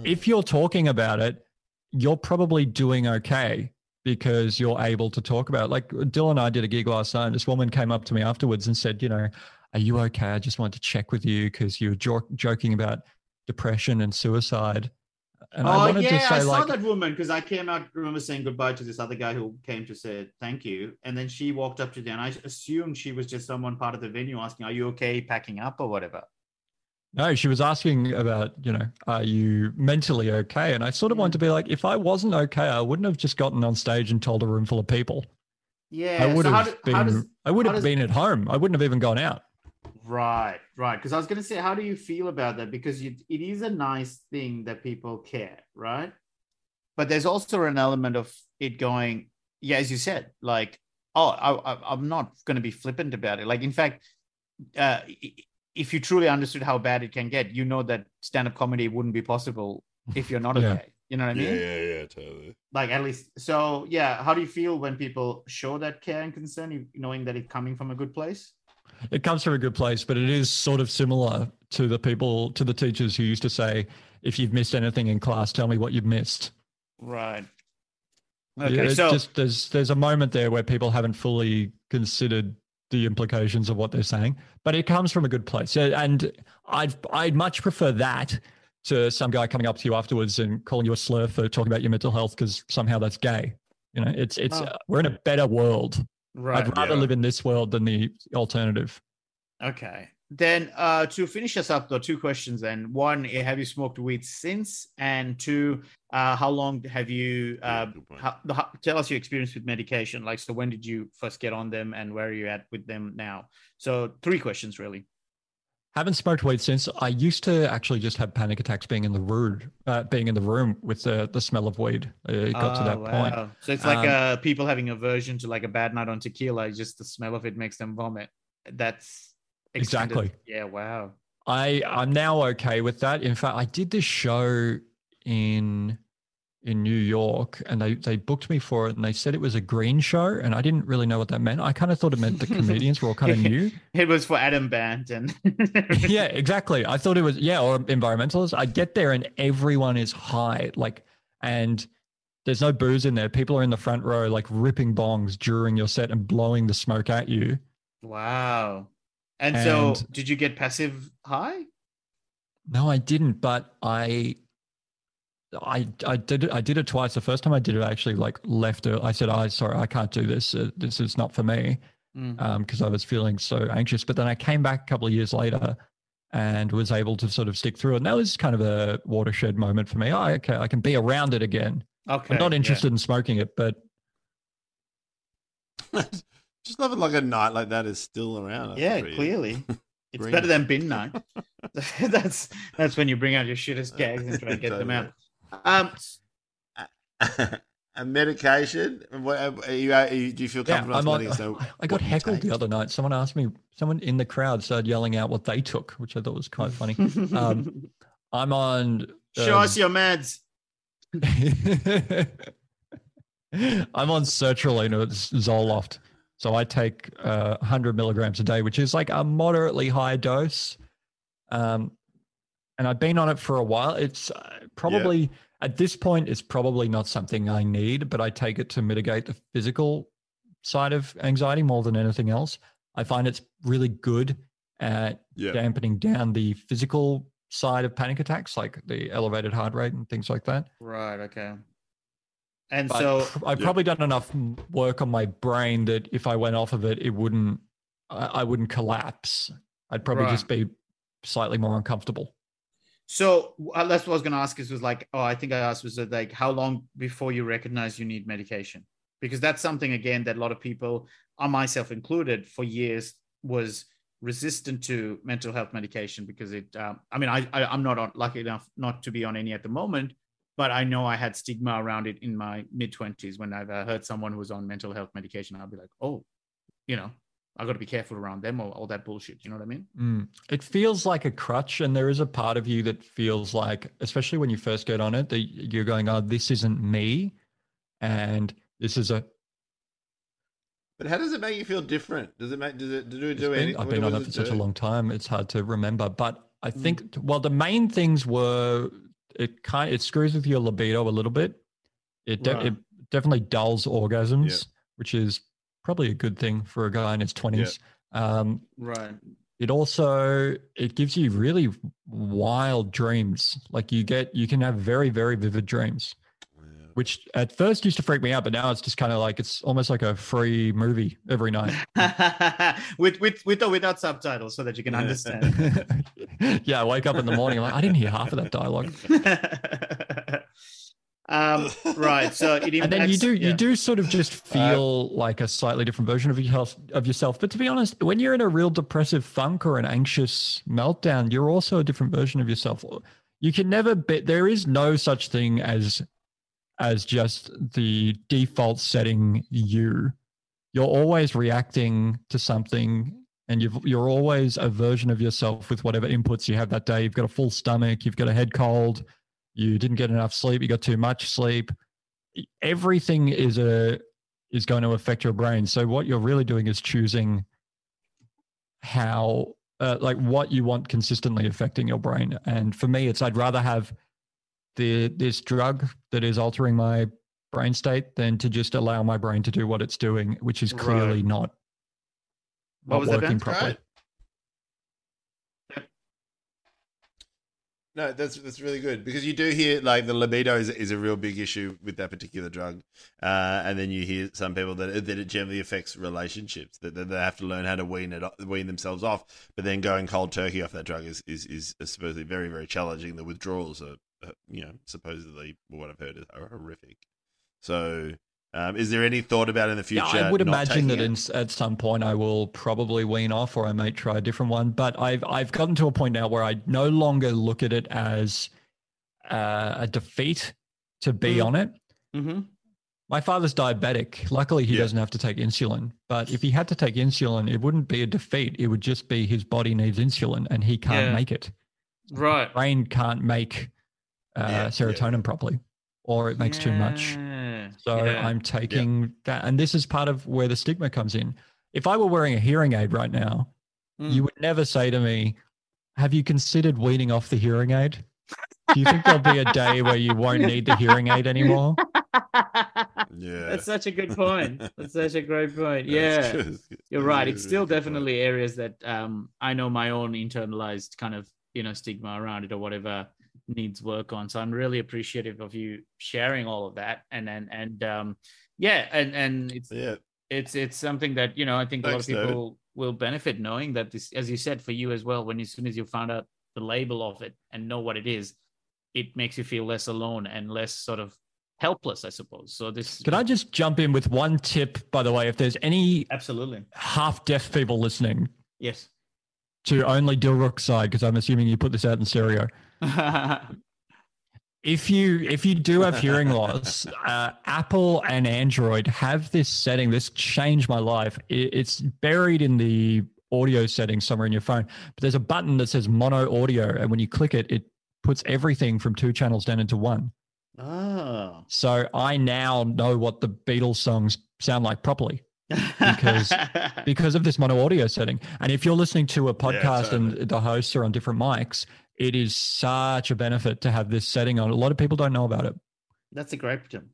If you're talking about it, you're probably doing okay because you're able to talk about it. like Dylan and I did a gig last night and this woman came up to me afterwards and said, you know, are you okay? I just wanted to check with you because you were jo- joking about depression and suicide. And oh I wanted yeah, to say I saw like that woman because I came out. Remember saying goodbye to this other guy who came to say thank you, and then she walked up to them. I assumed she was just someone part of the venue asking, "Are you okay packing up or whatever?" No, she was asking about, you know, are you mentally okay? And I sort of Yeah. wanted to be like, if I wasn't okay, I wouldn't have just gotten on stage and told a room full of people. Yeah. I would so have do- been. does- I would have does- been at home. I wouldn't have even gone out. Right, right. Because I was going to say, how do you feel about that? Because you, it is a nice thing that people care, right? But there's also an element of it going, yeah, as you said, like, oh, I, I, I'm not going to be flippant about it. Like, in fact, uh, if you truly understood how bad it can get, you know that stand-up comedy wouldn't be possible if you're not Yeah. okay. You know what I mean? Yeah, yeah, yeah, totally. Like at least, so yeah. How do you feel when people show that care and concern, knowing that it's coming from a good place? It comes from a good place, but it is sort of similar to the people, to the teachers who used to say, if you've missed anything in class, tell me what you've missed. Right. Yeah, Okay, it's so just there's there's a moment there where people haven't fully considered the implications of what they're saying, but it comes from a good place, and I'd I'd much prefer that to some guy coming up to you afterwards and calling you a slur for talking about your mental health because somehow that's gay. You know, it's it's Oh. uh, we're in a better world. right. I'd rather Yeah. live in this world than the alternative. Okay. Then uh, to finish us up, though, two questions. Then one, have you smoked weed since? And two, uh, how long have you? Uh, good how, how, tell us your experience with medication. Like, so when did you first get on them, and where are you at with them now? So three questions, really. Haven't smoked weed since. I used to actually just have panic attacks being in the room, uh, being in the room with the the smell of weed. It got to Oh, that point. So it's like Um, uh, people having aversion to like a bad night on tequila. Just the smell of it makes them vomit. That's extended- Exactly. Yeah. Wow. I I'm now okay with that. In fact, I did this show in in New York, and they they booked me for it, and they said it was a green show, and I didn't really know what that meant. I kind of thought it meant the comedians were all kind of new. It was for Adam Band and yeah, exactly. I thought it was yeah, or environmentalists. I get there, and everyone is high, like, and there's no booze in there. People are in the front row, like ripping bongs during your set and blowing the smoke at you. Wow. And, so, did you get passive high? No, I didn't, but I I I did it I did it twice. The first time I did it, I actually like left it. I said, "I sorry, I can't do this. Uh, this is not for me." Mm. Um because I was feeling so anxious. But then I came back a couple of years later and was able to sort of stick through. And that was kind of a watershed moment for me. Oh, okay, I can be around it again. Okay. I'm not yeah. interested in smoking it, but Just love it like a night like that is still around. after Yeah, clearly. It's better than bin night. that's that's when you bring out your shittest gags and try and get them out. Um, a medication. What, are you, are you, do you feel comfortable I'm on, letting us know I, I got heckled the other night. Someone asked me, someone in the crowd started yelling out what they took, which I thought was quite funny. Um, I'm on Show um, us your meds. I'm on sertraline, it's Zoloft. So I take uh, 100 milligrams a day, which is like a moderately high dose. Um, and I've been on it for a while. It's uh, probably, at this point, it's probably not something I need, but I take it to mitigate the physical side of anxiety more than anything else. I find it's really good at Yeah. dampening down the physical side of panic attacks, like the elevated heart rate and things like that. Right. Okay. And But so, I've Yeah. probably done enough work on my brain that if I went off of it, it wouldn't, I, I wouldn't collapse. I'd probably Right. just be slightly more uncomfortable. So uh, that's what I was going to ask. Is was like, oh, I think I asked was that like, how long before you recognize you need medication? Because that's something again that a lot of people, uh, myself included, for years was resistant to mental health medication because it. Um, I mean, I, I I'm not on, lucky enough not to be on any at the moment, but I know I had stigma around it in my mid twenties when I've heard someone who was on mental health medication. I'll be like, oh, you know, I got to be careful around them or all that bullshit. You know what I mean? Mm. It feels like a crutch, and there is a part of you that feels like, especially when you first get on it, that you're going, "Oh, this isn't me," and this is a. But how does it make you feel different? Does it make does it do it do been- any? I've been on it for it such a long time; it's hard to remember. But I Mm. think, well, the main things were it kind it screws with your libido a little bit. It de- Right. it definitely dulls orgasms, which is probably a good thing for a guy in his twenties. Um, Right. it also it gives you really wild dreams. Like you get you can have very very vivid dreams, Yeah. which at first used to freak me out, but now it's just kind of like it's almost like a free movie every night. with with with or without subtitles so that you can Yeah. understand. yeah, I wake up in the morning I'm like I didn't hear half of that dialogue. um, right. So it impacts, and then you do yeah. you do sort of just feel like a slightly different version of yourself of yourself but to be honest when you're in a real depressive funk or an anxious meltdown you're also a different version of yourself you can never be there is no such thing as as just the default setting you you're always reacting to something and you've, you're always a version of yourself with whatever inputs you have that day you've got a full stomach you've got a head cold you didn't get enough sleep you got too much sleep everything is a is going to affect your brain so what you're really doing is choosing how uh, like what you want consistently affecting your brain and for me it's i'd rather have the this drug that is altering my brain state than to just allow my brain to do what it's doing which is clearly Right. not, What not was working properly Right. No, that's that's really good because you do hear like the libido is, is a real big issue with that particular drug, uh, and then you hear some people that that it generally affects relationships that, that they have to learn how to wean it wean themselves off. But then going cold turkey off that drug is is, is supposedly very very challenging. The withdrawals are, uh, you know, supposedly what I've heard are horrific. So, um, is there any thought about in the future? Yeah, I would imagine that in, at some point I will probably wean off, or I might try a different one. But I've I've gotten to a point now where I no longer look at it as uh, a defeat to be Mm. on it. Mm-hmm. My father's diabetic. Luckily, he Yeah. doesn't have to take insulin. But if he had to take insulin, it wouldn't be a defeat. It would just be his body needs insulin and he can't Yeah. make it. Right. Brain can't make uh, Yeah, yeah. serotonin properly, or it makes too much. Yeah, So yeah. I'm taking that, and this is part of where the stigma comes in. If I were wearing a hearing aid right now, Mm. you would never say to me, "Have you considered weaning off the hearing aid?" Do you think there'll be a day where you won't need the hearing aid anymore? Yeah, That's such a good point. That's such a great point. Yeah. good. You're right. It's still definitely areas that um, I know my own internalized kind of you know stigma around it or whatever needs work on. So I'm really appreciative of you sharing all of that. And and and um, yeah, and and it's Yeah, it's it's something that you know I think Thanks, a lot of David. people will benefit knowing that this, as you said, for you as well. When as soon as you found out the label of it and know what it is, it makes you feel less alone and less sort of helpless, I suppose. So this Can I just jump in with one tip, by the way? If there's any absolutely half deaf people listening yes. to only Dilruk's side, because I'm assuming you put this out in stereo. if you if you do have hearing loss uh, apple and android have this setting this changed my life it, it's buried in the audio settings somewhere in your phone but there's a button that says mono audio and when you click it it puts everything from two channels down into one oh. so i now know what the beatles songs sound like properly Because- because of this mono audio setting. And if you're listening to a podcast totally. and the hosts are on different mics, it is such a benefit to have this setting on. A lot of people don't know about it. that's a great tip.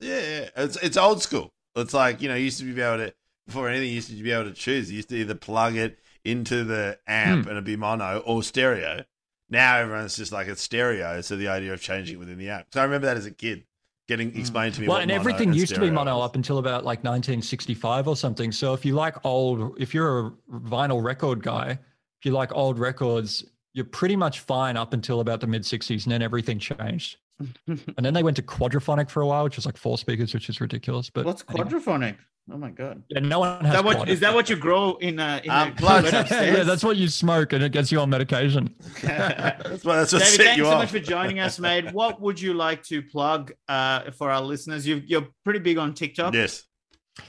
yeah, yeah. It's it's old school. It's like you know, you used to be able to before anything. You used to be able to choose. You used to either plug it into the amp Hmm. and it'd be mono or stereo. Now everyone's just like it's stereo. So the idea of changing it within the app. So I remember that as a kid getting Hmm. explained to me. Well, what and mono everything used to be mono was. up until about like 1965 or something. So if you like old, if you're a vinyl record guy, if you like old records, you're pretty much fine up until about the mid 60s, and then everything changed. And then they went to quadraphonic for a while, which was like four speakers, which is ridiculous. But What's anyway. quadraphonic? Oh my god. Yeah, no one Is has that what is that what you grow in a in Um, a plug- toilet upstairs? yeah, that's what you smoke, and it gets you on medication. That's what that's what David, thanks you so off. much for joining us, mate. What would you like to plug uh, for our listeners? You've, you're pretty big on TikTok. Yes.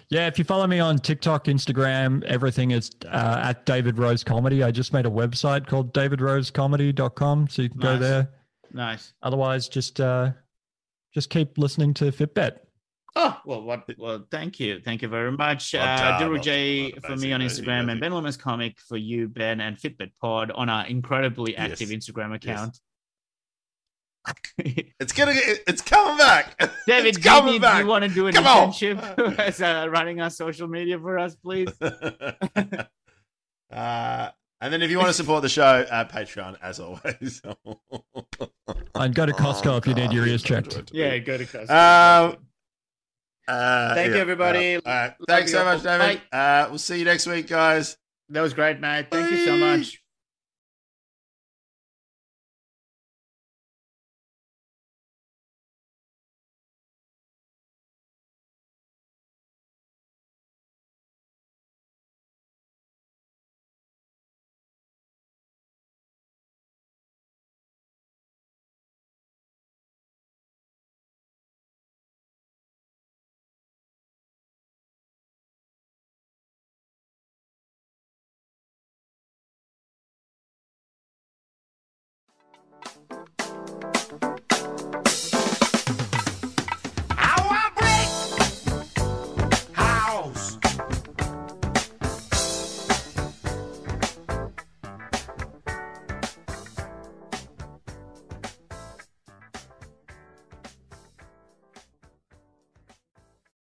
Yeah, if you follow me on TikTok, Instagram, everything is uh, at David Rose Comedy. I just made a website called davidrosecomedy.com, so you can go there. Nice. Otherwise, just uh, just keep listening to Fitbet. Oh well, what? Well, thank you, thank you very much. Well Uh, done, Diru well J for me on Instagram easy, and Ben Lomas Comic for you, Ben, and Fitbit Pod on our incredibly active Yes. Instagram account. It's gonna get. It's coming back. David, it's do you, coming need, back. do you want to do an Come on. internship as uh, running our social media for us, please? uh, and then if you want to support the show, uh, Patreon, as always. And go to Costco if you need your ears checked. Yeah, go to Costco. Um, Uh, Thank you, everybody. Uh, all right. Thanks so much, David. Uh, we'll see you next week, guys. that was great, mate. Thank you so much.